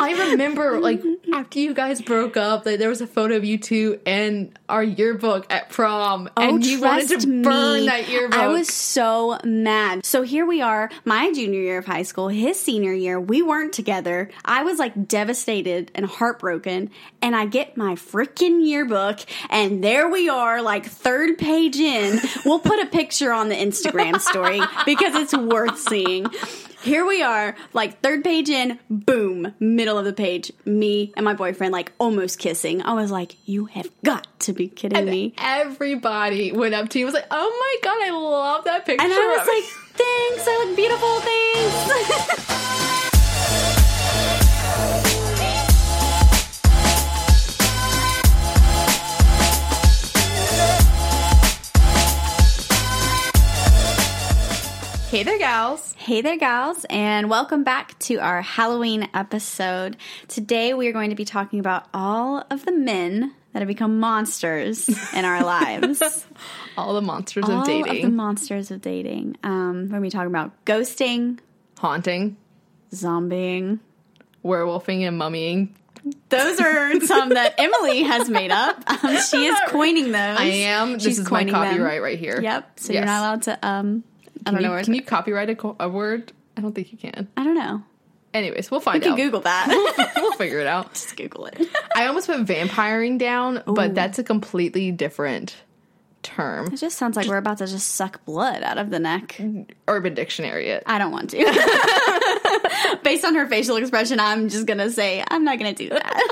I remember, like, after you guys broke up, like, there was a photo of you two and our yearbook at prom, oh, and you wanted to burn me, that yearbook. I was so mad. So here we are, my junior year of high school, his senior year. We weren't together. I was like devastated and heartbroken. And I get my freaking yearbook, and there we are, like third page in. We'll put a picture on the Instagram story because it's worth seeing. Here we are, like third page in, boom, middle of the page, me and my boyfriend like almost kissing. I was like, you have got to be kidding and me. everybody went up to you and was like, "Oh my god, I love that picture." And I was like, thanks, I look beautiful, thanks. "Hey there, gals." Hey there, gals, and welcome back to our Halloween episode. Today we are going to be talking about all of the men that have become monsters in our lives. All the monsters all of dating. of the monsters of dating. Um, we're going to be talking about ghosting, haunting, zombieing. werewolfing, and mummying. Those are some that Emily has made up. Um, she is coining those. I am. This She's is my coining them. copyright right here. Yep. So Yes. you're not allowed to. Um, I Can don't you, know. Where can you copyright a, co- a word? I don't think you can. I don't know. Anyways, we'll find You out. can Google that. we'll figure it out. Just Google it. I almost put vampiring down, but that's a completely different term. It just sounds like we're about to just suck blood out of the neck. Urban Dictionary it. I don't want to. Based on her facial expression, I'm just gonna say I'm not gonna do that.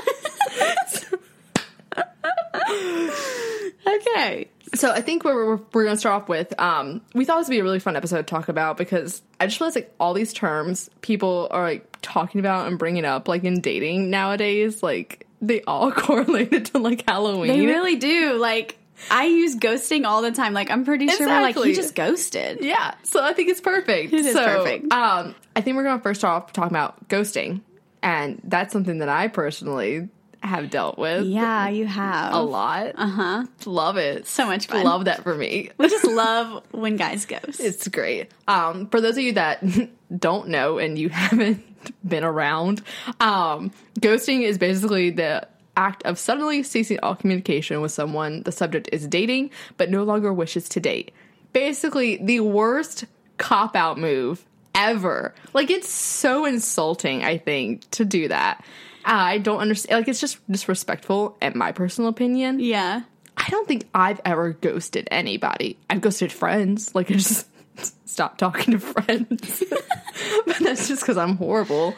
okay. So I think we're, we're, we're going to start off with, um, we thought this would be a really fun episode to talk about because I just realized like all these terms people are like talking about and bringing up like in dating nowadays, like they all correlated to like Halloween. They really do. Like I use ghosting all the time. Like I'm pretty sure we're like he just ghosted. Yeah, so I think it's perfect. It is so, perfect. Um, I think we're going to first start off talking about ghosting, and that's something that I personally have dealt with Yeah, you have. a lot. Uh huh. Love it. So much fun. Love that for me. We just love when guys ghost. It's great. Um, for those of you that don't know and you haven't been around, um, ghosting is basically the act of suddenly ceasing all communication with someone the subject is dating but no longer wishes to date. Basically, the worst cop out move ever. Like, it's so insulting, I think, to do that. I don't understand. Like, it's just disrespectful, in my personal opinion. yeah. I don't think I've ever ghosted anybody. I've ghosted friends. Like I just stopped talking to friends. but that's just because I'm horrible.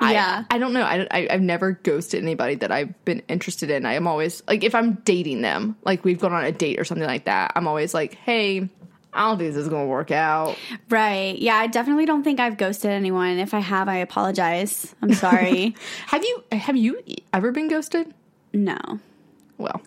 I, Yeah. I don't know. I, I, I've never ghosted anybody that I've been interested in. I am always like, if I'm dating them, like we've gone on a date or something like that, I'm always like, hey, I don't think this is going to work out. Right. Yeah, I definitely don't think I've ghosted anyone. If I have, I apologize. I'm sorry. Have you have you ever been ghosted? no. Well,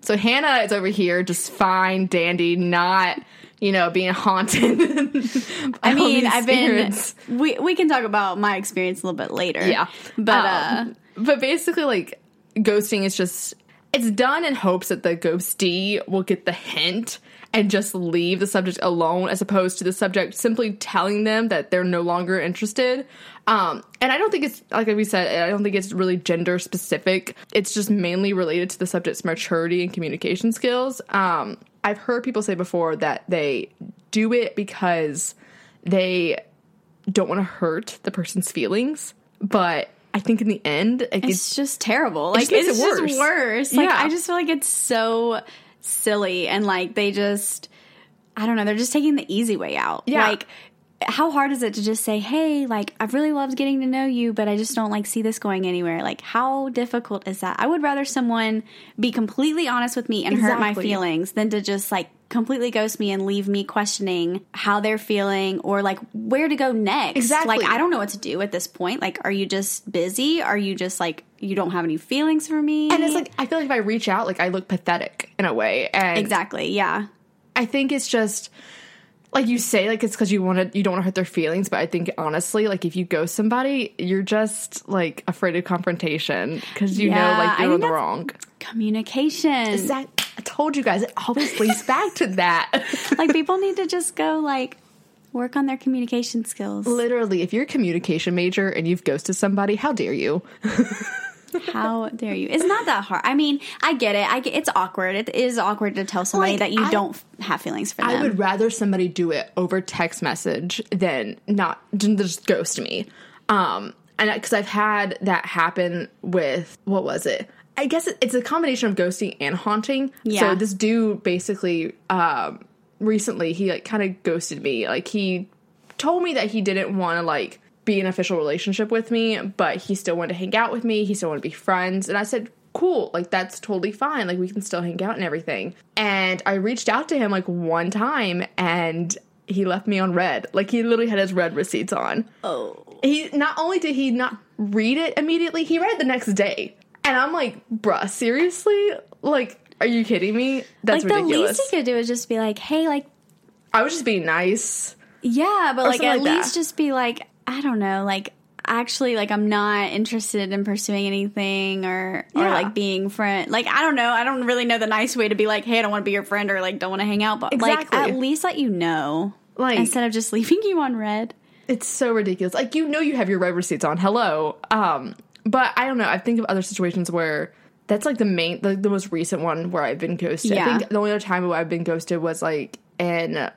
so Hannah is over here, just fine, dandy, not you know being haunted. I mean, I've been. We we can talk about my experience a little bit later. yeah, but Um, but basically, like ghosting is just it's done in hopes that the ghostee will get the hint and just leave the subject alone, as opposed to the subject simply telling them that they're no longer interested. Um, and I don't think it's like we said, I don't think it's really gender specific. It's just mainly related to the subject's maturity and communication skills. Um, I've heard people say before that they do it because they don't want to hurt the person's feelings, but I think in the end, like, it's, it's just terrible. Like just it's it just worse. worse. Like Yeah. I just feel like it's so silly and like they just I don't know, they're just taking the easy way out. Yeah. Like how hard is it to just say, "Hey, like I've really loved getting to know you, but I just don't like see this going anywhere." Like how difficult is that? I would rather someone be completely honest with me and hurt my feelings than to just like completely ghost me and leave me questioning how they're feeling or like where to go next. Exactly. Like I don't know what to do at this point. Like are you just busy? Are you just like you don't have any feelings for me? And it's like I feel like if I reach out, like I look pathetic in a way. And Exactly. Yeah. I think it's just like you say, like it's because you want to, you don't want to hurt their feelings. But I think honestly, like if you ghost somebody, you're just like afraid of confrontation because you know like you're in think the wrong. Communication. I told you guys, it always leads back to that. like people need to just go like work on their communication skills. Literally, if you're a communication major and you've ghosted somebody, how dare you? How dare you? It's not that hard. I mean, I get it. I get, it's awkward. It is awkward to tell somebody Like, that you I- don't have feelings for them. I would rather somebody do it over text message than not than just ghost me. Um, and because I've had that happen with what was it? I guess it's a combination of ghosting and haunting. Yeah. So this dude basically, um, recently he like kind of ghosted me. Like he told me that he didn't want to like be in an official relationship with me, but he still wanted to hang out with me. He still wanted to be friends. And I said, cool, like that's totally fine. Like we can still hang out and everything. And I reached out to him like one time and he left me on read. Like he literally had his read receipts on. oh. He not only did he not read it immediately, he read it the next day. And I'm like, bruh, seriously? Like, are you kidding me? That's Like the least you could do is just be like, hey, like, I was just being nice. yeah, but like at like that. least just be like, I don't know, like actually like I'm not interested in pursuing anything or or Yeah. like being friend. Like I don't know, I don't really know the nice way to be like, hey, I don't want to be your friend or like don't want to hang out, but like at least let you know. Like Instead of just leaving you on read. It's so ridiculous. Like you know you have your read receipts on. Hello. Um but I don't know. I think of other situations where that's like the main the, the most recent one where I've been ghosted. Yeah. I think the only other time where I've been ghosted was like in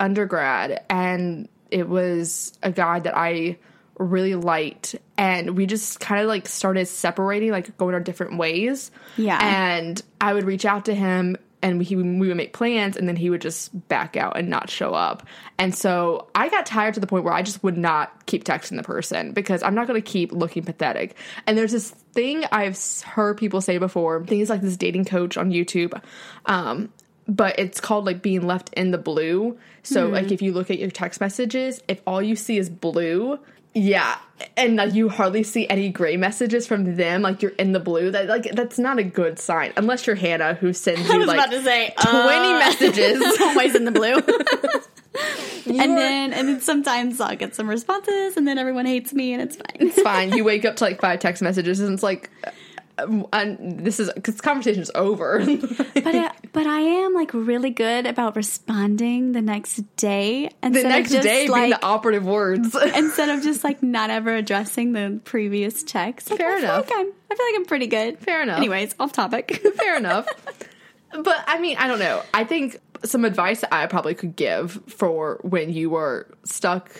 undergrad and it was a guy that I really liked and we just kind of like started separating like going our different ways Yeah. and i would reach out to him and he, we would make plans and then he would just back out and not show up. And so i got tired to the point where i just would not keep texting the person because i'm not going to keep looking pathetic. And there's this thing i've heard people say before Things like this dating coach on youtube um, but it's called like being left in the blue. So hmm. like if you look at your text messages, if all you see is blue, yeah, and like you hardly see any gray messages from them, like you're in the blue. That like that's not a good sign unless you're Hannah who sends you like say twenty uh, messages. always in the blue. and then and then sometimes I'll get some responses and then everyone hates me and it's fine. It's fine. You wake up to like five text messages and it's like. And this is because conversation is over. but I, but I am like really good about responding the next day the instead next day being like the operative words. instead of just like not ever addressing the previous text. Like, Fair I enough. Like I'm, I feel like I'm pretty good. Fair enough. Anyways, off topic. Fair enough. But I mean, I don't know. I think some advice that I probably could give for when you were stuck,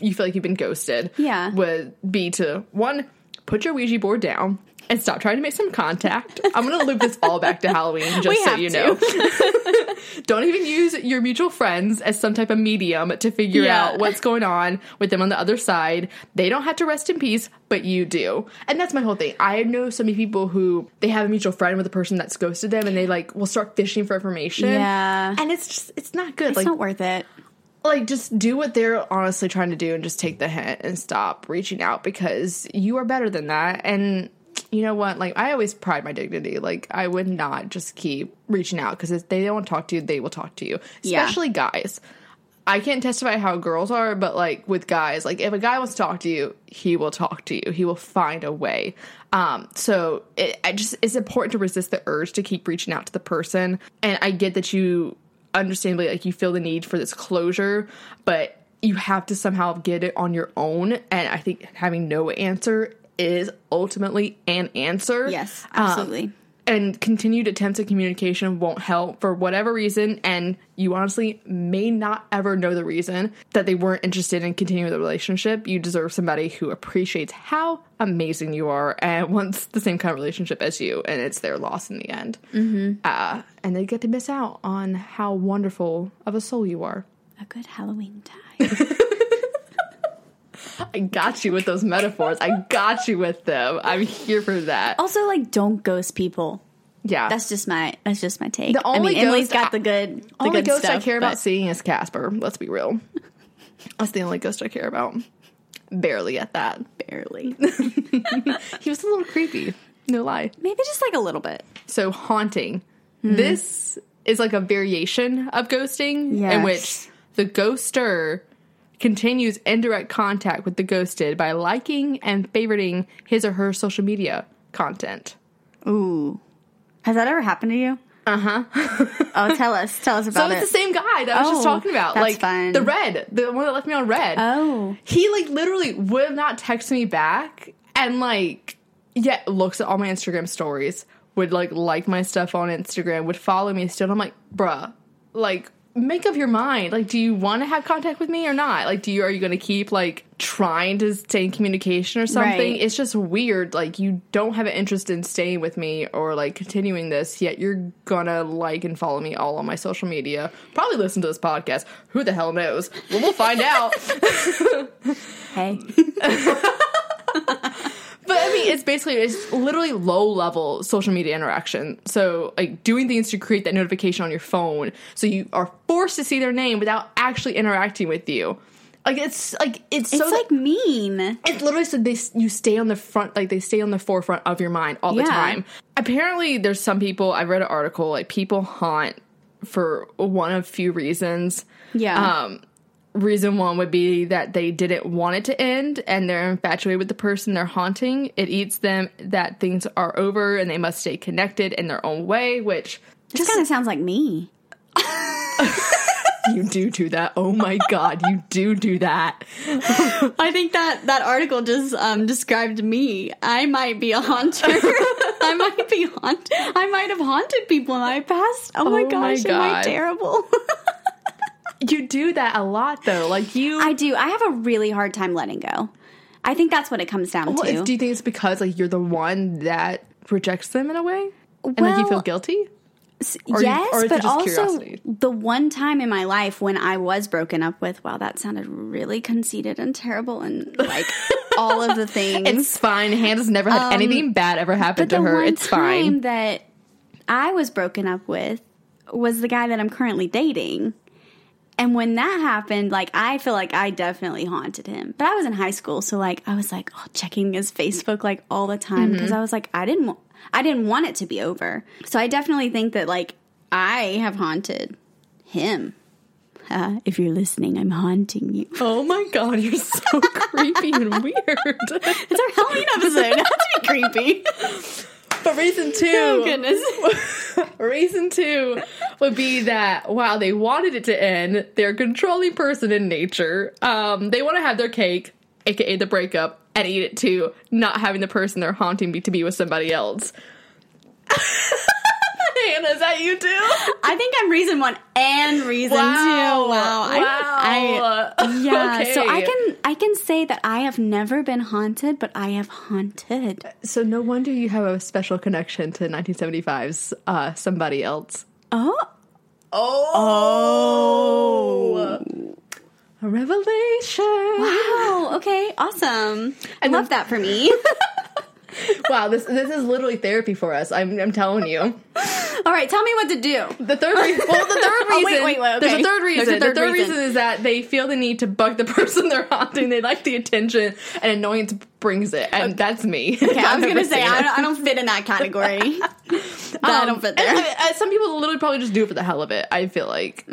you feel like you've been ghosted, Yeah. would be to one, put your Ouija board down and stop trying to make some contact. I'm going to loop this all back to Halloween, just so you know. don't even use your mutual friends as some type of medium to figure Yeah. out what's going on with them on the other side. They don't have to rest in peace, but you do. And that's my whole thing. I know so many people who they have a mutual friend with a person that's ghosted them and they like will start fishing for information. Yeah. And it's just it's not good. it's like not worth it. like just do what they're honestly trying to do and just take the hint and stop reaching out because you are better than that and you know what? Like i always pride my dignity. Like i would not just keep reaching out because if they don't want to talk to you they will talk to you. Yeah. especially guys. I can't testify how girls are but like with guys like if a guy wants to talk to you he will talk to you. He will find a way. Um so it I just it's important to resist the urge to keep reaching out to the person. And i get that you understandably like you feel the need for this closure but you have to somehow get it on your own. And i think having no answer is ultimately an answer Yes, Um, absolutely. and continued attempts at communication won't help for whatever reason and you honestly may not ever know the reason that they weren't interested in continuing the relationship you deserve somebody who appreciates how amazing you are and wants the same kind of relationship as you and it's their loss in the end mm-hmm. uh, and they get to miss out on how wonderful of a soul you are A good Halloween time. i got you with those metaphors i got you with them i'm here for that also, like, don't ghost people. Yeah. That's just my that's just my take. The I only mean, Emily's ghost got I- the good the only good ghost I stuff, care about seeing is Casper. Let's be real. That's the only ghost I care about. Barely at that. barely. He was a little creepy. No lie. Maybe just like a little bit. So haunting. Hmm. This is like a variation of ghosting in which the ghoster continues indirect contact with the ghosted by liking and favoriting his or her social media content. Ooh. Has that ever happened to you? Uh-huh. Oh, tell us. Tell us about it. So it's it. the same guy that I was Oh, just talking about. that's like fun. the red, the one that left me on read. Oh. He like literally would not text me back and like yeah, looks at all my Instagram stories, would like like my stuff on Instagram, would follow me still. And I'm like, bruh, like make up your mind. Like, do you want to have contact with me or not? Like, do you are you gonna keep like trying to stay in communication or something? Right. It's just weird. Like you don't have an interest in staying with me or like continuing this, yet you're gonna like and follow me all on my social media. Probably listen to this podcast. Who the hell knows? Well, we'll find out. Hey. I mean, it's basically it's literally low level social media interaction. So like doing things to create that notification on your phone, so you are forced to see their name without actually interacting with you. Like it's like it's so it's like mean. it's literally so they you stay on the front like they stay on the forefront of your mind all the time. Apparently, there's some people I've read an article like people haunt for one of few reasons. Yeah. Um, reason one would be that they didn't want it to end and they're infatuated with the person they're haunting. It eats them that things are over and they must stay connected in their own way, which this kind of sounds like me. you do do that. Oh my god, you do do that. I think that that article just um, described me. I might be a haunter. I might be haunted. I might have haunted people in my past. Oh, my Oh my gosh, am I terrible? You do that a lot though. Like you I do. I have a really hard time letting go. I think that's what it comes down Well, to. do you think it's because like you're the one that rejects them in a way, and like you feel guilty? or you- yes, or but also curiosity? the one time in my life when I was broken up with, wow, that sounded really conceited and terrible and like all of the things. It's fine. Hannah's never had anything bad ever happen Um, to her. It's time fine. that I was broken up with was the guy that I'm currently dating. And when that happened, like I feel like I definitely haunted him. But I was in high school, so like I was like oh, checking his Facebook like all the time Mm-hmm. because I was like I didn't I didn't want it to be over. So I definitely think that like I have haunted him. Uh, if you're listening, I'm haunting you. Oh my god, you're so creepy and weird. It's our Halloween episode. That's be creepy. But reason two, Oh goodness. reason two would be that while they wanted it to end, they're a controlling person in nature. Um, they want to have their cake, aka the breakup, and eat it too. Not having the person they're haunting be to be with somebody else. Hannah, is that you too? I think I'm reason one and reason Wow. two. Wow. Wow. I, yeah. So I can I can say that I have never been haunted, but I have haunted. So no wonder you have a special connection to 1975's uh, somebody else. Oh. Oh. A revelation. Wow. Okay. Awesome. I love that for me. Wow, this this is literally therapy for us. I'm I'm telling you. All right. Tell me what to do. The third reason. Well, the third Oh, reason. wait, wait, wait, There's a third reason. a third the third reason. reason. is that they feel the need to bug the person they're haunting. They like the attention, and annoyance brings it, and that's me. Okay, I was gonna say I don't, I don't fit in that category. I don't fit there. uh, some people literally probably just do it for the hell of it. I feel like,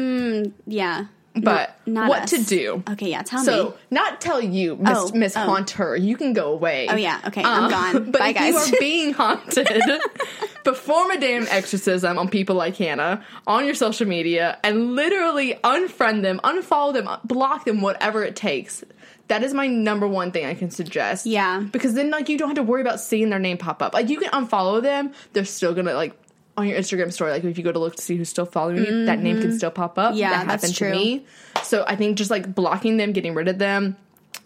yeah. But Not what us. to do? Okay. Yeah. Tell So, me. So not tell you, Miss Oh, Miss oh. Haunter. You can go away. Oh yeah. Okay. I'm Um, gone. But Bye, if guys. you are being haunted, perform a damn exorcism on people like Hannah on your social media and literally unfriend them, unfollow them, block them, whatever it takes. That is my number one thing I can suggest. Yeah. Because then like you don't have to worry about seeing their name pop up. Like you can unfollow them, they're still gonna like on your Instagram story, like if you go to look to see who's still following you, that name can still pop up. Mm-hmm. Yeah, that happened to me. So I think just like blocking them, getting rid of them,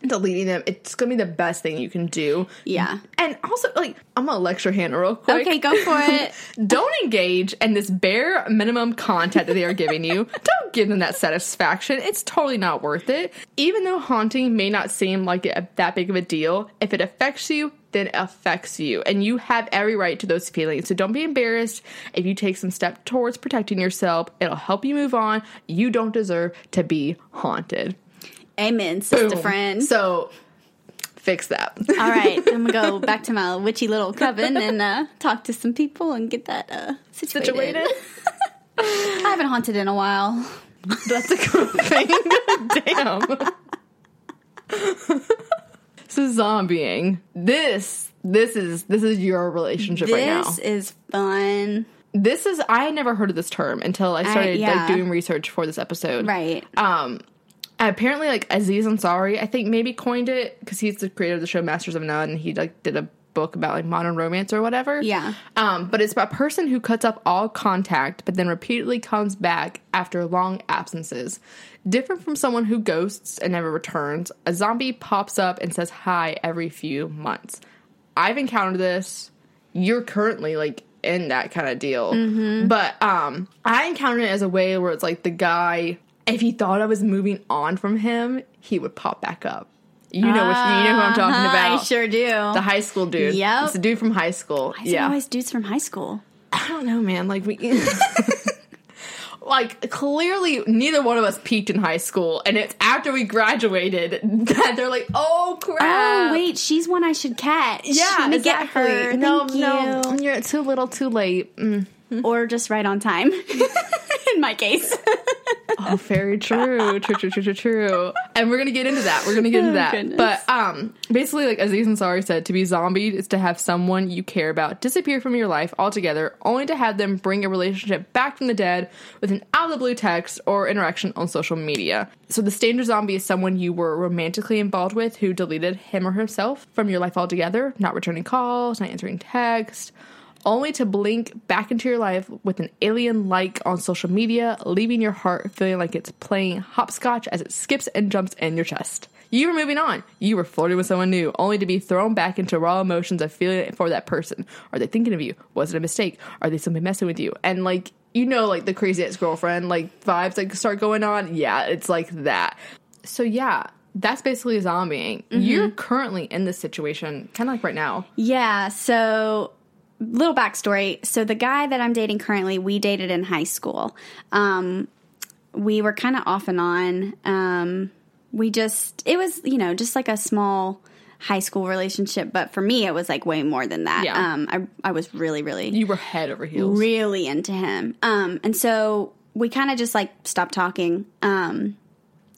deleting them, it's gonna be the best thing you can do. Yeah. And also, like, I'm gonna lecture Hannah real quick. Okay. Go for it. Don't engage in this bare minimum content that they are giving you. Don't give them that satisfaction. It's totally not worth it. Even though haunting may not seem like it, that big of a deal, if it affects you, then affects you. And you have every right to those feelings. So don't be embarrassed if you take some step towards protecting yourself. It'll help you move on. You don't deserve to be haunted. Amen, sister Boom. friend. So fix that. All right, I'm gonna go back to my witchy little coven and uh, talk to some people and get that uh, situated. Situated. I haven't haunted in a while. That's a good thing. Damn. So zombieing. This this is this is your relationship right now. This is fun. This is I had never heard of this term until I started yeah. like doing research for this episode. Right. Um apparently like Aziz Ansari, I think maybe coined it because he's the creator of the show Masters of None and he like did a book about like modern romance or whatever. Yeah. Um, but it's about a person who cuts up all contact but then repeatedly comes back after long absences. Different from someone who ghosts and never returns, a zombie pops up and says hi every few months. I've encountered this. You're currently like in that kind of deal. But um I encountered it as a way where it's like the guy if he thought I was moving on from him, he would pop back up. You know which you know who I'm talking Uh-huh, about. I sure do. The high school dude. Yep. It's the dude from high school. It yeah. always dudes from high school? I don't know, man. Like we Like clearly neither one of us peaked in high school and it's after we graduated that they're like, "Oh crap." Oh wait, she's one I should catch. Yeah, let me exactly. get her. No, Thank no, you. you're too little, too late. Mm. or just right on time. In my case. Oh, very true. true, true, true, true, true. And we're gonna get into that. We're gonna get into Oh, that. But um, basically, like Aziz Ansari said, to be zombied is to have someone you care about disappear from your life altogether, only to have them bring a relationship back from the dead with an out of the blue text or interaction on social media. So the standard zombie is someone you were romantically involved with who deleted him or herself from your life altogether, not returning calls, not answering texts only to blink back into your life with an alien like on social media, leaving your heart feeling like it's playing hopscotch as it skips and jumps in your chest. You were moving on. You were flirting with someone new, only to be thrown back into raw emotions of feeling for that person. Are they thinking of you? Was it a mistake? Are they simply messing with you? And like, you know, like the crazy ex girlfriend, like vibes like start going on. Yeah, it's like that. So yeah, that's basically zombieing. Mm-hmm. You're currently in this situation, kind of like right now. Yeah, so little backstory. So the guy that I'm dating currently, we dated in high school. Um, we were kind of off and on. Um, we just it was you know just like a small high school relationship, but for me it was like way more than that. Yeah. Um, I I was really really You were head over heels. really into him. Um, and so we kind of just like stopped talking. Um,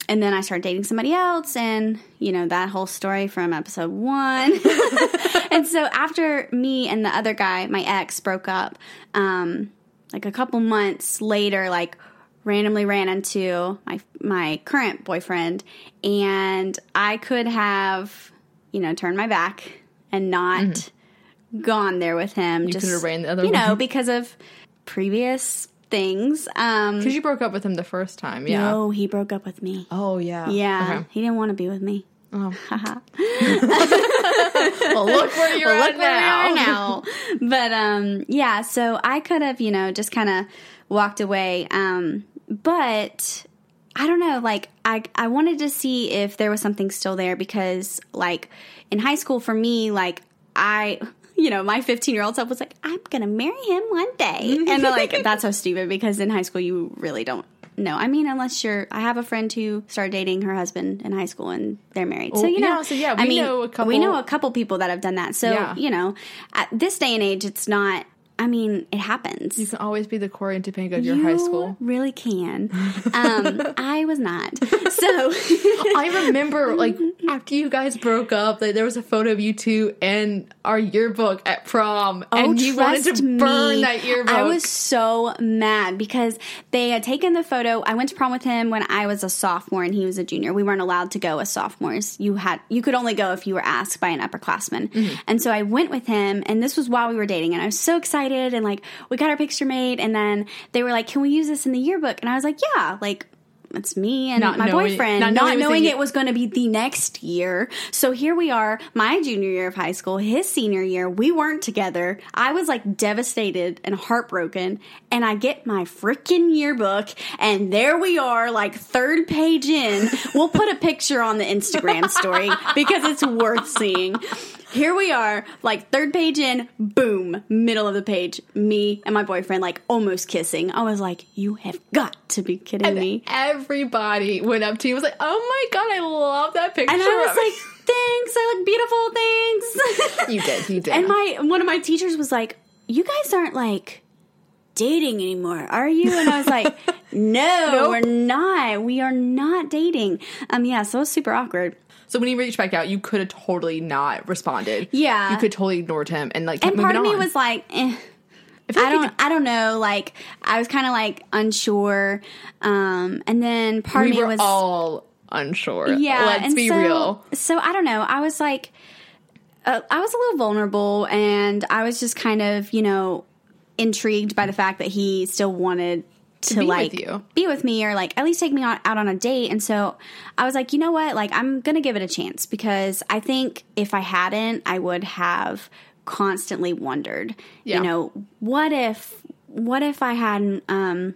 and then I started dating somebody else, and you know that whole story from episode one. and so after me and the other guy, my ex, broke up, um, like a couple months later, like randomly ran into my my current boyfriend, and I could have, you know, turned my back and not gone there with him. You could have ran the other you know, way. because of previous things. Um, Because you broke up with him the first time, yeah. no, he broke up with me. Oh yeah. Yeah, Okay. he didn't want to be with me. Oh. Haha. Well, look where you're Well, at look where we are now. now. But um, yeah, so I could have, you know, just kind of walked away. Um, but I don't know, like I I wanted to see if there was something still there because like in high school for me, like I you know, my 15 year old self was like, I'm gonna marry him one day. And like that's so stupid because in high school you really don't know. I mean, unless you're I have a friend who started dating her husband in high school and they're married. so Oh, you know yeah, so yeah, I we mean, know a couple- we know a couple people that have done that. So, Yeah. you know, at this day and age it's not I mean, it happens. You can always be the Cory and Topanga of your You high school. really can. Um, I was not. So I remember, like, after you guys broke up, like, there was a photo of you two and our yearbook at prom, and you wanted to Oh, burn me, that yearbook. I was so mad because they had taken the photo. I went to prom with him when I was a sophomore and he was a junior. We weren't allowed to go as sophomores. You had you could only go if you were asked by an upperclassman. Mm-hmm. And so I went with him, and this was while we were dating, and I was so excited, and like we got our picture made, and then they were like, "Can we use this in the yearbook?" And I was like, "Yeah, like." It's me and Not my knowing- boyfriend, not not knowing knowing, was the- it was going to be the next year. So here we are, my junior year of high school, his senior year. We weren't together. I was like devastated and heartbroken. And I get my freaking yearbook, and there we are, like third page in. We'll put a picture on the Instagram story because it's worth seeing. Here we are, like third page in, boom, middle of the page, me and my boyfriend like almost kissing. I was like, you have got to be kidding And me. everybody went up to you was like, "Oh my god, I love that picture." And I was like, thanks, I look beautiful, thanks. you did, you did. and my one of my teachers was like, you guys aren't like dating anymore, are you? And I was like, no, Nope. we're not. We are not dating. Um, yeah, so it was super awkward. So when he reached back out, you could have totally not responded. Yeah. you could totally ignored him and like. and part of me on. was like, eh. I like don't, I don't know. Like, I was kind of like unsure. Um, and then part we of me were was, all unsure. yeah. let's and be so, real. So I don't know. I was like, uh, I was a little vulnerable, and I was just kind of, you know, intrigued by the fact that he still wanted to, be with like you. be with me or like at least take me on, out on a date. And so I was like, you know what? Like, I'm gonna give it a chance because I think if I hadn't, I would have constantly wondered, Yeah. you know, what if, what if I hadn't, um,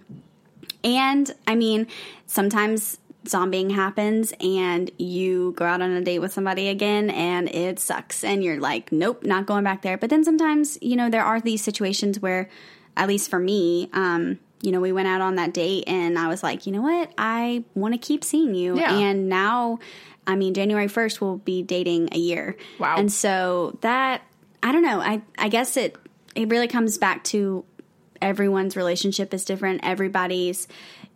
and I mean, sometimes zombieing happens and you go out on a date with somebody again and it sucks and you're like, nope, not going back there. But then sometimes, you know, there are these situations where, at least for me, um, you know, we went out on that date and I was like, you know what? I want to keep seeing you. Yeah. And now, I mean, January 1st, we'll be dating a year. Wow. And so that, I don't know. I, I guess it, it really comes back to everyone's relationship is different. Everybody's,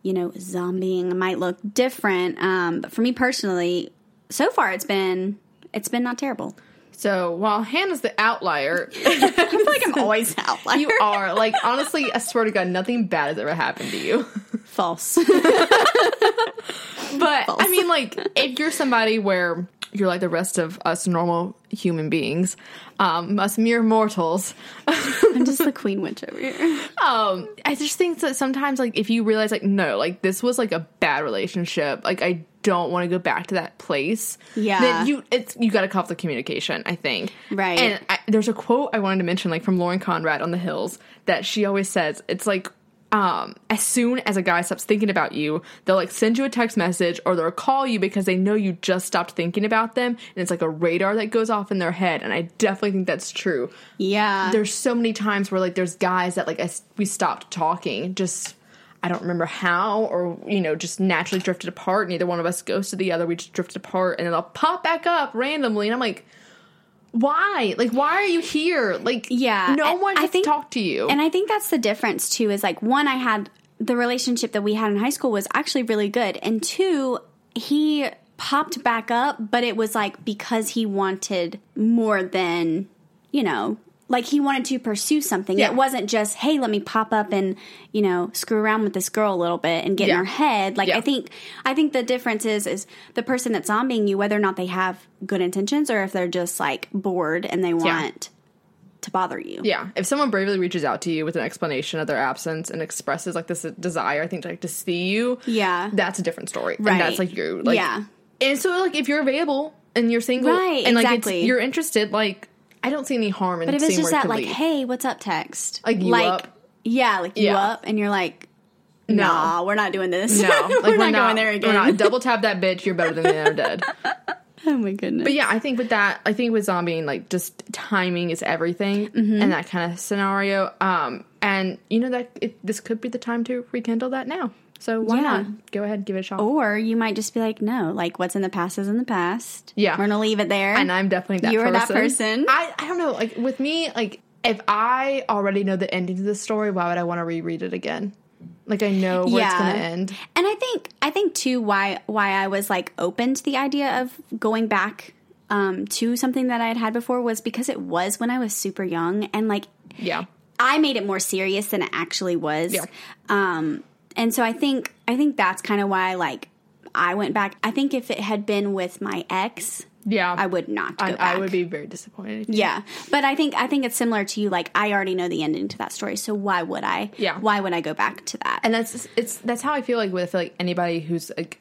you know, zombieing might look different. Um, but for me personally, so far it's been it's been not terrible. So while Hannah's the outlier, I feel like I'm always an outlier. you are like honestly, I swear to God, nothing bad has ever happened to you. false. But I mean, like, if you're somebody where you're like the rest of us normal human beings, um, us mere mortals, I'm just the queen witch over here. um, I just think that sometimes, like, if you realize, like, no, like, this was like a bad relationship, like, I don't want to go back to that place. Yeah. then you it's you got to cut off the communication. I think, Right. And I, there's a quote I wanted to mention, like from Lauren Conrad on the Hills, that she always says, it's like. Um, as soon as a guy stops thinking about you, they'll like send you a text message or they'll call you because they know you just stopped thinking about them, and it's like a radar that goes off in their head. And I definitely think that's true Yeah. there's so many times where like there's guys that like I, we stopped talking just i don't remember how or you know just naturally drifted apart neither one of us goes to the other we just drifted apart and then they'll pop back up randomly and i'm like why? Like why are you here? Like Yeah, no one I think- to talk to you. And I think that's the difference too is like one I had the relationship that we had in high school was actually really good and two he popped back up but it was like because he wanted more than you know like he wanted to pursue something. Yeah. It wasn't just, hey, let me pop up and, you know, screw around with this girl a little bit and get in her head. Like Yeah. I think I think the difference is is the person that's zombieing you, whether or not they have good intentions or if they're just like bored and they want to bother you. yeah if someone bravely reaches out to you with an explanation of their absence and expresses like this desire i think to, like to see you Yeah. that's a different story Right. and that's like you like Yeah. and so like if you're available and you're single Right, and like exactly. it's, you're interested like i don't see any harm in But if it's just that, like, lead. hey, what's up text? Like, you up? Yeah, like you Yeah. up, and you're like, No. nah, we're not doing this. no like we're, not, going there again. we're not double tap that bitch you're better than the other dead oh my goodness. but yeah i think with that i think with zombieing like just timing is everything Mm-hmm. and that kind of scenario um and you know that it, this could be the time to rekindle that now so why Yeah. not go ahead and give it a shot or you might just be like, no, like what's in the past is in the past. Yeah. we're gonna leave it there. and I'm definitely that You are that person. I, I don't know. Like with me, like if I already know the ending to the story, why would I want to reread it again? Like I know where it's gonna end. And I think I think too why why I was like open to the idea of going back um, to something that I had had before was because it was when I was super young and like Yeah. I made it more serious than it actually was. Yeah. Um, and so I think I think that's kind of why like I went back. I think if it had been with my ex, Yeah. I would not go I. I would be very disappointed. Yeah, but I think I think it's similar to you. Like I already know the ending to that story, so why would I? Yeah. Why would I go back to that? And that's it's that's how I feel like with like anybody who's like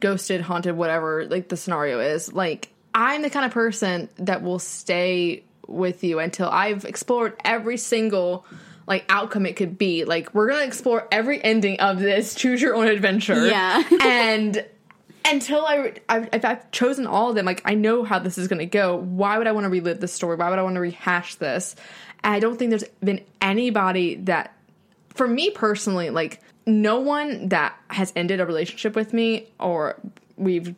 ghosted, haunted, whatever like the scenario is. Like I'm the kind of person that will stay with you until I've explored every single like outcome it could be. Like we're gonna explore every ending of this choose your own adventure. Yeah. and until I, I if I've chosen all of them, like I know how this is to go. Why would I want to relive this story? Why would I want to rehash this? And I don't think there's been anybody that, for me personally, like no one that has ended a relationship with me or we've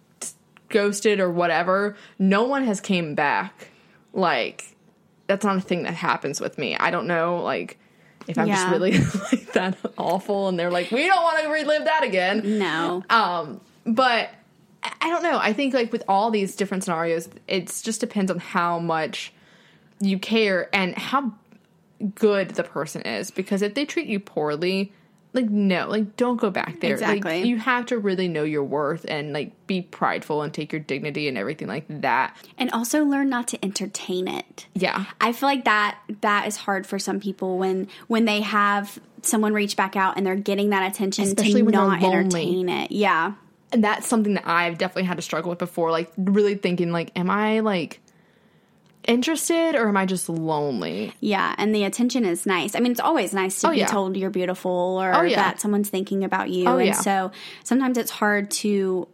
ghosted or whatever. No one has came back. Like that's not a thing that happens with me. I don't know. Like if I'm just really like that awful, and they're like, we don't want to relive that again. No. Um, but I- I don't know. I think like with all these different scenarios, it's just depends on how much you care and how good the person is. Because if they treat you poorly, like no, like don't go back there. Exactly. Like, you have to really know your worth and like be prideful and take your dignity and everything like that. And also learn not to entertain it. Yeah. I feel like that that is hard for some people when when they have someone reach back out and they're getting that attention Especially to not entertain it. Yeah. and that's something that I've definitely had to struggle with before. Like really thinking like, am I like interested or am I just lonely? Yeah, and the attention is nice. I mean, it's always nice to Oh, be yeah. told you're beautiful or Oh, yeah. that someone's thinking about you. Oh, and yeah. so sometimes it's hard to,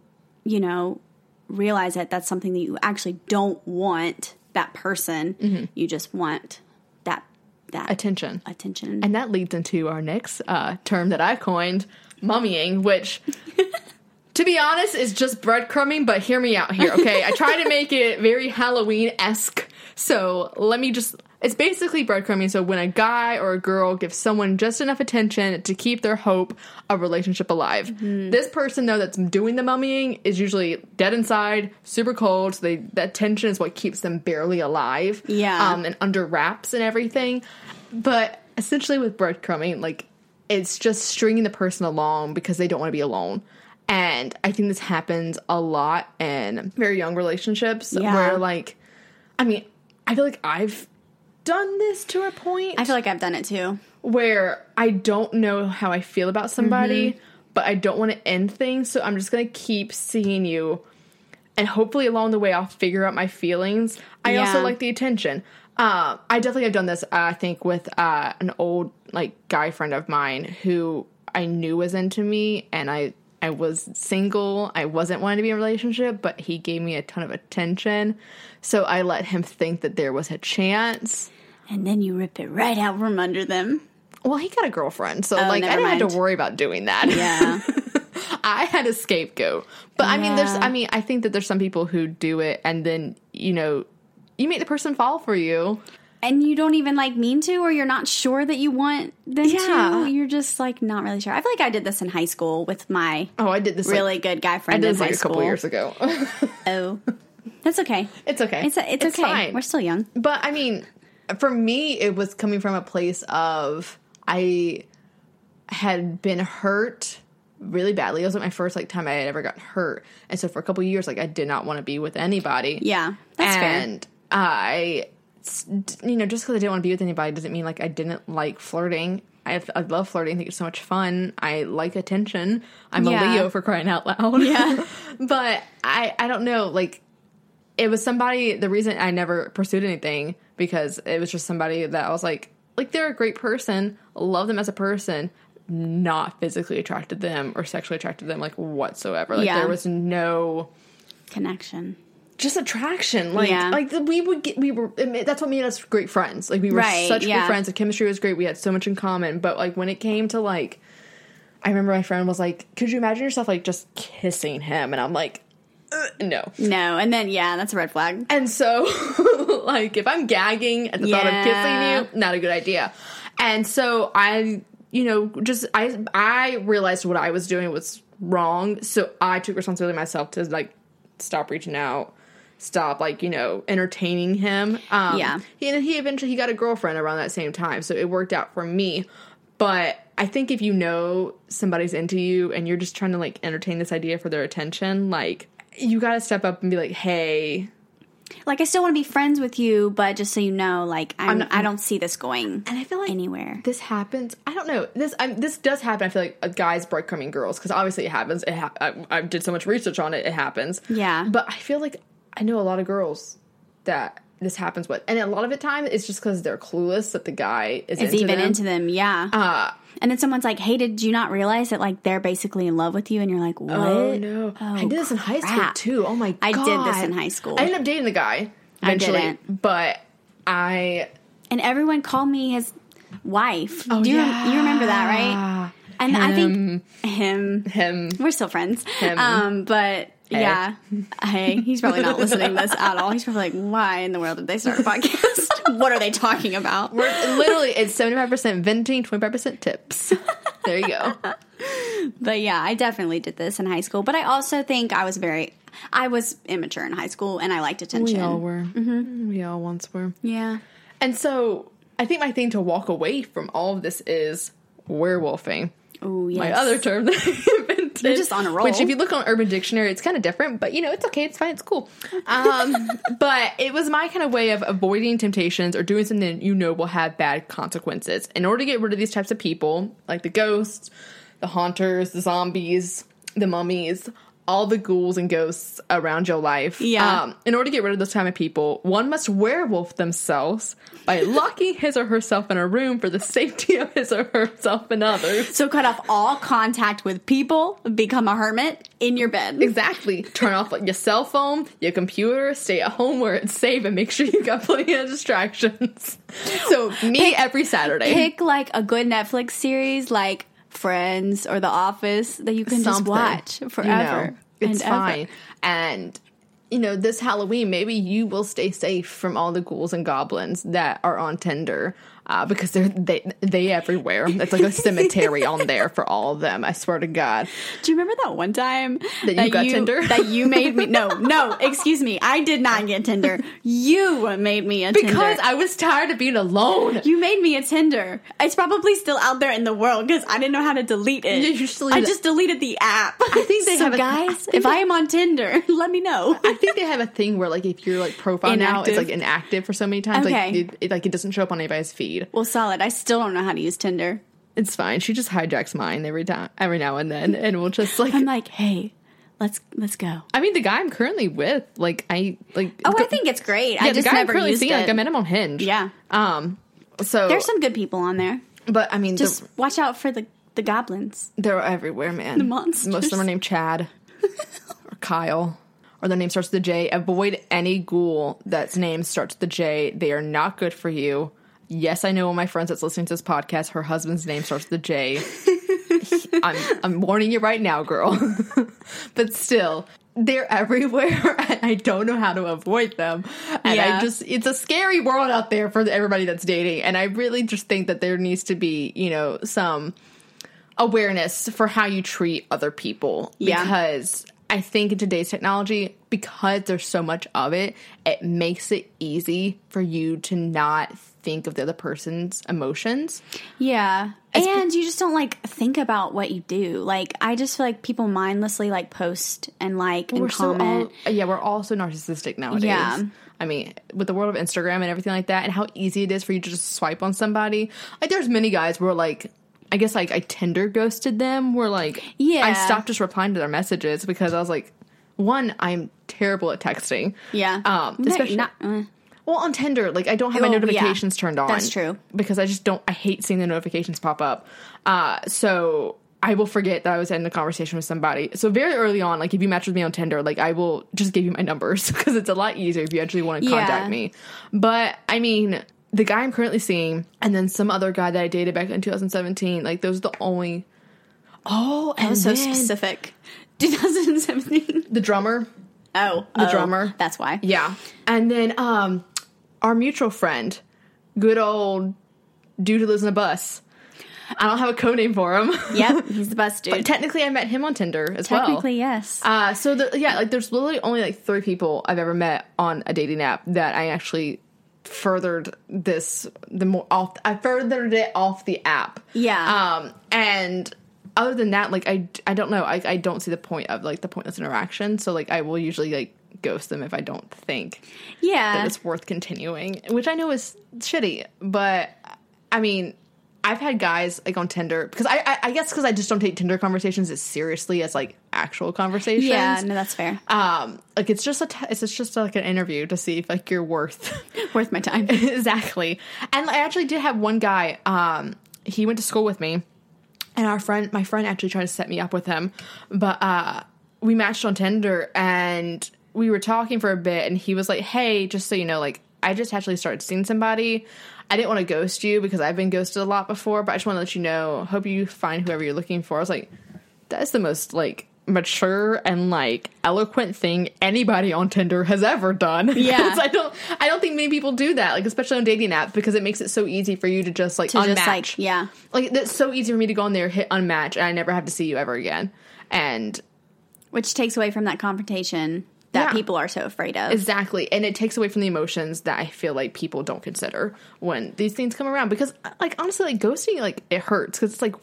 you know, realize that that's something that you actually don't want that person. Mm-hmm. You just want that that Attention. attention. And that leads into our next uh, term that I coined, mummying, which, to be honest, is just breadcrumbing, but hear me out here, okay? I try to make it very Halloween esque. So let me just. It's basically breadcrumbing. So when a guy or a girl gives someone just enough attention to keep their hope of relationship alive. This person, though, that's doing the mummying is usually dead inside, super cold. So they, that tension is what keeps them barely alive. Yeah. Um, and under wraps and everything. But essentially, with breadcrumbing, like it's just stringing the person along because they don't want to be alone. And I think this happens a lot in very young relationships Yeah. where, like, I mean, I feel like I've done this to a point I feel like I've done it too. where I don't know how I feel about somebody, Mm-hmm. but I don't want to end things. So I'm just going to keep seeing you. And hopefully along the way, I'll figure out my feelings. I also like the attention. Uh, I definitely have done this, uh, I think, with uh, an old like guy friend of mine who I knew was into me, and I I was single. I wasn't wanting to be in a relationship, but he gave me a ton of attention, so I let him think that there was a chance. And then you rip it right out from under them. Well, he got a girlfriend, so oh, like I didn't have to worry about doing that. Yeah. I had a scapegoat. But I mean, there's, I mean, I think that there's some people who do it and then, you know, you make the person fall for you. And you don't even like mean to or you're not sure that you want them Yeah. to. You're just like not really sure. I feel like I did this in high school with my Oh, I did this really like, good guy friend. I did this like a school. couple years ago. Oh. That's okay. it's okay. It's it's, okay. fine. We're still young. But I mean, for me, it was coming from a place of I had been hurt really badly. It was like my first like time I had ever gotten hurt, and so for a couple years, like I did not want to be with anybody. Yeah. That's fair. and I, you know, just because I didn't want to be with anybody doesn't mean like I didn't like flirting. I, I love flirting. I think it's so much fun. I like attention. I'm Yeah. a Leo for crying out loud. Yeah. but I, I don't know. Like, it was somebody. The reason I never pursued anything because it was just somebody that I was like, like they're a great person. Love them as a person. Not physically attracted to them or sexually attracted to them like whatsoever. Like Yeah. there was no Connection. Just attraction. Like, Yeah. like we would get, we were. That's what made us great friends. Like we were Right, such yeah. good friends. The chemistry was great. We had so much in common. But like when it came to like, I remember my friend was like, "Could you imagine yourself like just kissing him?" And I'm like, "Uh, "No." No, and then yeah, that's a red flag. And so, like, if I'm gagging at the thought of kissing you, not a good idea. And so I, you know, just I I realized what I was doing was wrong. So I took responsibility myself to like stop reaching out, stop like you know entertaining him. Um, Yeah. He and he eventually he got a girlfriend around that same time, so it worked out for me. But I think if you know somebody's into you and you're just trying to like entertain this idea for their attention, like you got to step up and be like, hey, Like I still want to be friends with you, but just so you know, like I'm, not- I don't see this going And I feel like anywhere. this happens. I don't know. This i this does happen. I feel like uh, guys breadcrumbing girls because obviously it happens. It ha- I, I did so much research on it. It happens. Yeah. But I feel like I know a lot of girls that this happens with, and a lot of the time it's just because they're clueless that the guy is into even them. into them, yeah. Uh, and then someone's like, "Hey, did you not realize that like they're basically in love with you?" And you're like, "What?" Oh no! I did this in high school crap. too. Oh my god! I did this in high school. I ended up dating the guy I eventually, didn't. but I And everyone called me his wife. Oh, Do you, yeah. you remember that, right? And I think him. him We're still friends. Him. Um, but yeah, hey, he's probably not listening to this at all. He's probably like, "Why in the world did they start a podcast? what are they talking about?" We're literally it's seventy five percent venting, twenty five percent tips. There you go. But yeah, I definitely did this in high school. But I also think I was very, I was immature in high school, and I liked attention. We all were. Mm-hmm. We all once were. Yeah. And so I think my thing to walk away from all of this is werewolfing. Oh yes. My other term that You're just on a roll. Which, if you look on Urban Dictionary, it's kind of different, but you know, it's okay. It's fine. It's cool. Um, but it was my kind of way of avoiding temptations or doing something you know will have bad consequences. In order to get rid of these types of people, like the ghosts, the haunters, the zombies, the mummies, all the ghouls and ghosts around your life. Yeah. Um, in order to get rid of those kind of people, one must werewolf themselves by locking his or herself in a room for the safety of his or herself and others. So cut off all contact with people, become a hermit in your bed. Exactly. Turn off your cell phone, your computer, stay at home where it's safe, and make sure you got plenty of distractions. So me every Saturday. Pick like a good Netflix series like Friends or The Office that you can just Something, watch you forever. know, it's and ever. fine. And you know, this Halloween, maybe you will stay safe from all the ghouls and goblins that are on Tinder. Uh, because they're they they everywhere. It's like a cemetery on there for all of them. I swear to God. Do you remember that one time That you got Tinder? That you made me no, no, excuse me. I did not get Tinder. You made me a Tinder. Because Tinder. I was tired of being alone. you made me a Tinder. It's probably still out there in the world because I didn't know how to delete it. You deleted I just deleted the app. I think they so have a- I guys. think if I am on Tinder, let me know. I think they have a thing where like if your like profile now Inactive. is like inactive for so many times, like Okay. it, it like it doesn't show up on anybody's feed. Well, solid. I still don't know how to use Tinder. It's fine. She just hijacks mine every time, every now and then, and we'll just like. I'm like, hey, let's let's go. I mean, the guy I'm currently with, like I like. Oh, I think it's great. yeah, I the just guy I'm never currently used seeing, it. like I met him on Hinge. Yeah. Um. So There's some good people on there. but I mean, Just the, watch out for the the goblins. they're everywhere, man. The monsters. Most of them are named Chad or Kyle, or their name starts with the J. Avoid any ghoul that's name starts with the J. They are not good for you. Yes, I know one of my friends that's listening to this podcast. Her husband's name starts with the J. I'm I'm warning you right now, girl. but still, they're everywhere, and I don't know how to avoid them. And Yeah. I just it's a scary world out there for everybody that's dating. And I really just think that there needs to be, you know, some awareness for how you treat other people Yeah. because I think in today's technology, because there's so much of it, it makes it easy for you to not think of the other person's emotions. Yeah. And you just don't like think about what you do. Like I just feel like people mindlessly like post and like and we're so comment. all, yeah, we're all so narcissistic nowadays. Yeah. I mean, with the world of Instagram and everything like that, and how easy it is for you to just swipe on somebody. Like, there's many guys where like. I guess like I Tinder ghosted them. Where like Yeah. I stopped just replying to their messages because I was like, one, I'm terrible at texting. yeah. Um, especially not- uh, Well, on Tinder, like I don't have my Oh, yeah. notifications turned on. That's true. Because I just don't. I hate seeing the notifications pop up. Uh, so I will forget that I was in a conversation with somebody. So very early on, like if you match with me on Tinder, like I will just give you my numbers because it's a lot easier if you actually want to Yeah. contact me. But I mean, the guy I'm currently seeing, and then some other guy that I dated back in 2017, like those are the only. Oh, that was so specific. 2017. The drummer, Oh, The oh, drummer. That's why. Yeah. And then um our mutual friend, good old dude who lives in a bus. I don't have a code name for him. Yep, he's the best dude. but technically I met him on Tinder as well. Technically, yes. Uh so the, yeah, like there's literally only like three people I've ever met on a dating app that I actually furthered this the more off I furthered it off the app. Yeah. Um and other than that, like I, I don't know. I, I don't see the point of like the pointless interaction. So like I will usually like ghost them if I don't think yeah. that it's worth continuing, which I know is shitty. But I mean, I've had guys like on Tinder because I I, I guess because I just don't take Tinder conversations as seriously as like actual conversations. Yeah, no, that's fair. Um, like it's just a t- it's just like an interview to see if like you're worth Worth my time. exactly. And I actually did have one guy. Um, he went to school with me, and our friend, my friend, actually tried to set me up with him, but uh, we matched on Tinder, and we were talking for a bit, and he was like, "Hey, just so you know, like I just actually started seeing somebody." I didn't want to ghost you because I've been ghosted a lot before, but I just want to let you know. Hope you find whoever you're looking for. I was like, that's the most like mature and like eloquent thing anybody on Tinder has ever done. Yeah. I don't I don't think many people do that, like especially on dating apps, because it makes it so easy for you to just like To unmatch. just like, yeah. Like it's so easy for me to go on there, hit unmatch, and I never have to see you ever again. And Which takes away from that confrontation that Yeah. people are so afraid of. Exactly. And it takes away from the emotions that I feel like people don't consider when these things come around. Because, uh, like, honestly, like, ghosting, like, it hurts because it's like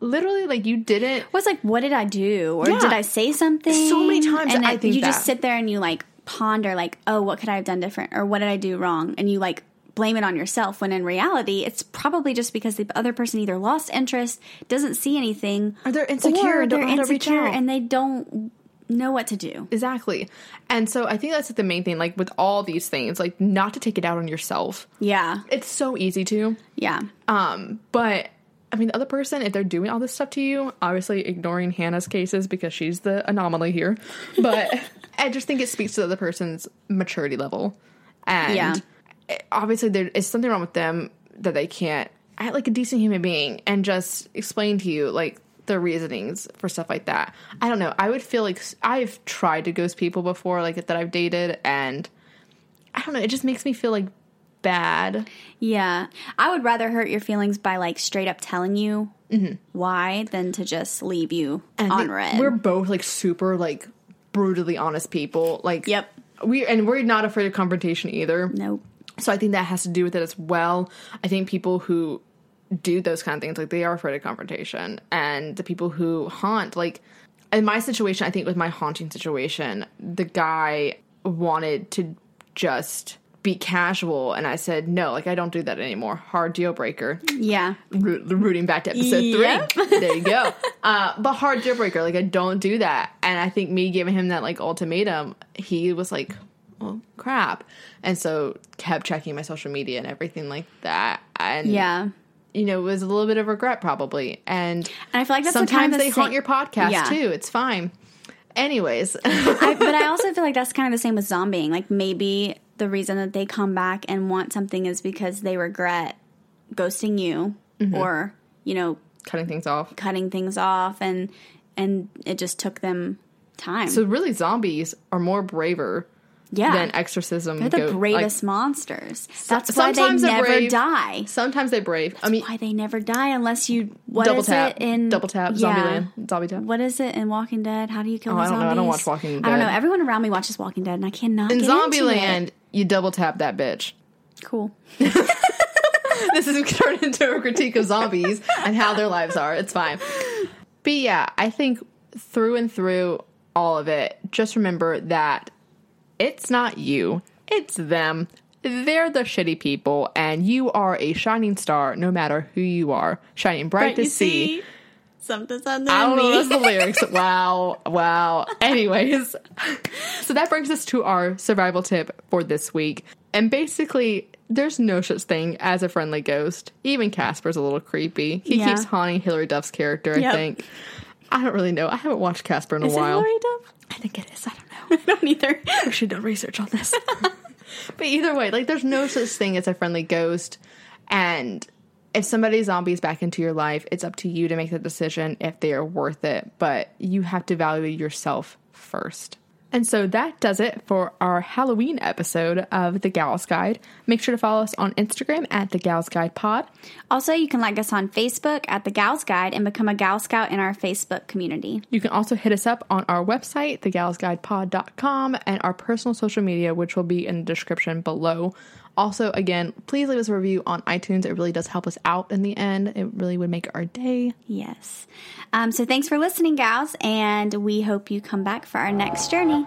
literally, like, you didn't. was like, what did I do? Or Yeah. did I say something? So many times and I it- think you just sit there and you like ponder, like, oh, what could I have done different? Or what did I do wrong? And you like blame it on yourself when in reality, it's probably just because the other person either lost interest, doesn't see anything, Or they're insecure or they're insecure and they don't know what to do. Exactly. And so I think that's like, the main thing, like, with all these things, like, not to take it out on yourself. Yeah. It's so easy to. Yeah. Um, but I mean, the other person, if they're doing all this stuff to you, obviously ignoring Hannah's cases because she's the anomaly here. But I just think it speaks to the other person's maturity level, and Yeah. it- obviously there is something wrong with them that they can't act like a decent human being and just explain to you like the reasonings for stuff like that. I don't know. I would feel like I've tried to ghost people before, like that I've dated, and I don't know. It just makes me feel like bad. Yeah. I would rather hurt your feelings by like straight up telling you why than to just leave you Mm-hmm. And on red. We're both like super like brutally honest people. Like Yep. We and we're not afraid of confrontation either. nope. So I think that has to do with it as well. I think people who do those kind of things, like they are afraid of confrontation. And the people who haunt, like in my situation, I think with my haunting situation, the guy wanted to just be casual and I said, No, like I don't do that anymore. Hard deal breaker Yeah. ro- rooting back to episode Yep. three. there you go. Uh, but hard deal breaker, like I don't do that. And I think me giving him that like ultimatum, he was like, well, crap. And so kept checking my social media and everything like that. And Yeah. you know, it was a little bit of regret probably. And, And I feel like that's the sometimes kind of the they haunt your podcast Yeah. too. It's fine. Anyways, I, but I also feel like that's kind of the same with zombieing. Like maybe the reason that they come back and want something is because they regret ghosting you Mm-hmm. or, you know, cutting things off. cutting things off and and it just took them time. So really, zombies are more braver yeah. than exorcism. They're the go- like, monsters. That's why they never brave. die. sometimes they brave. I mean, Why they never die unless you what double is tap, it in double tap, yeah. Zombieland, zombie tap. What is it in Walking Dead? How do you kill Oh, I don't know. zombies? I don't watch Walking Dead. I don't know. Everyone around me watches Walking Dead, and I cannot. In Zombieland, it. You double tap that bitch. cool. this is turned into a critique of zombies and how their lives are. It's fine. But yeah, I think through and through all of it, just remember that it's not you, it's them. They're the shitty people, and you are a shining star no matter who you are, shining bright to see. Something's under I don't know the lyrics. Wow, wow. Anyways, so that brings us to our survival tip for this week. And basically, there's no such thing as a friendly ghost. Even Casper's a little creepy. He Yeah. keeps haunting Hilary Duff's character, I Yep. think. I don't really know. I haven't watched Casper in a Is it while. Hilary Duff? I think it is. I don't know. I don't either. I should do research on this. but either way, like there's no such thing as a friendly ghost. And if somebody zombies back into your life, it's up to you to make the decision if they are worth it. But you have to value yourself first. And so that does it for our Halloween episode of The Gals Guide. Make sure to follow us on Instagram at The Gals Guide Pod. Also, you can like us on Facebook at the Gals Guide and become a Gal Scout in our Facebook community. You can also hit us up on our website, thegalsguidepod.com, and our personal social media, which will be in the description below. Also, again, please leave us a review on iTunes. It really does help us out in the end. It really would make our day. Yes. Um, so thanks for listening, gals, and we hope you come back for our next journey.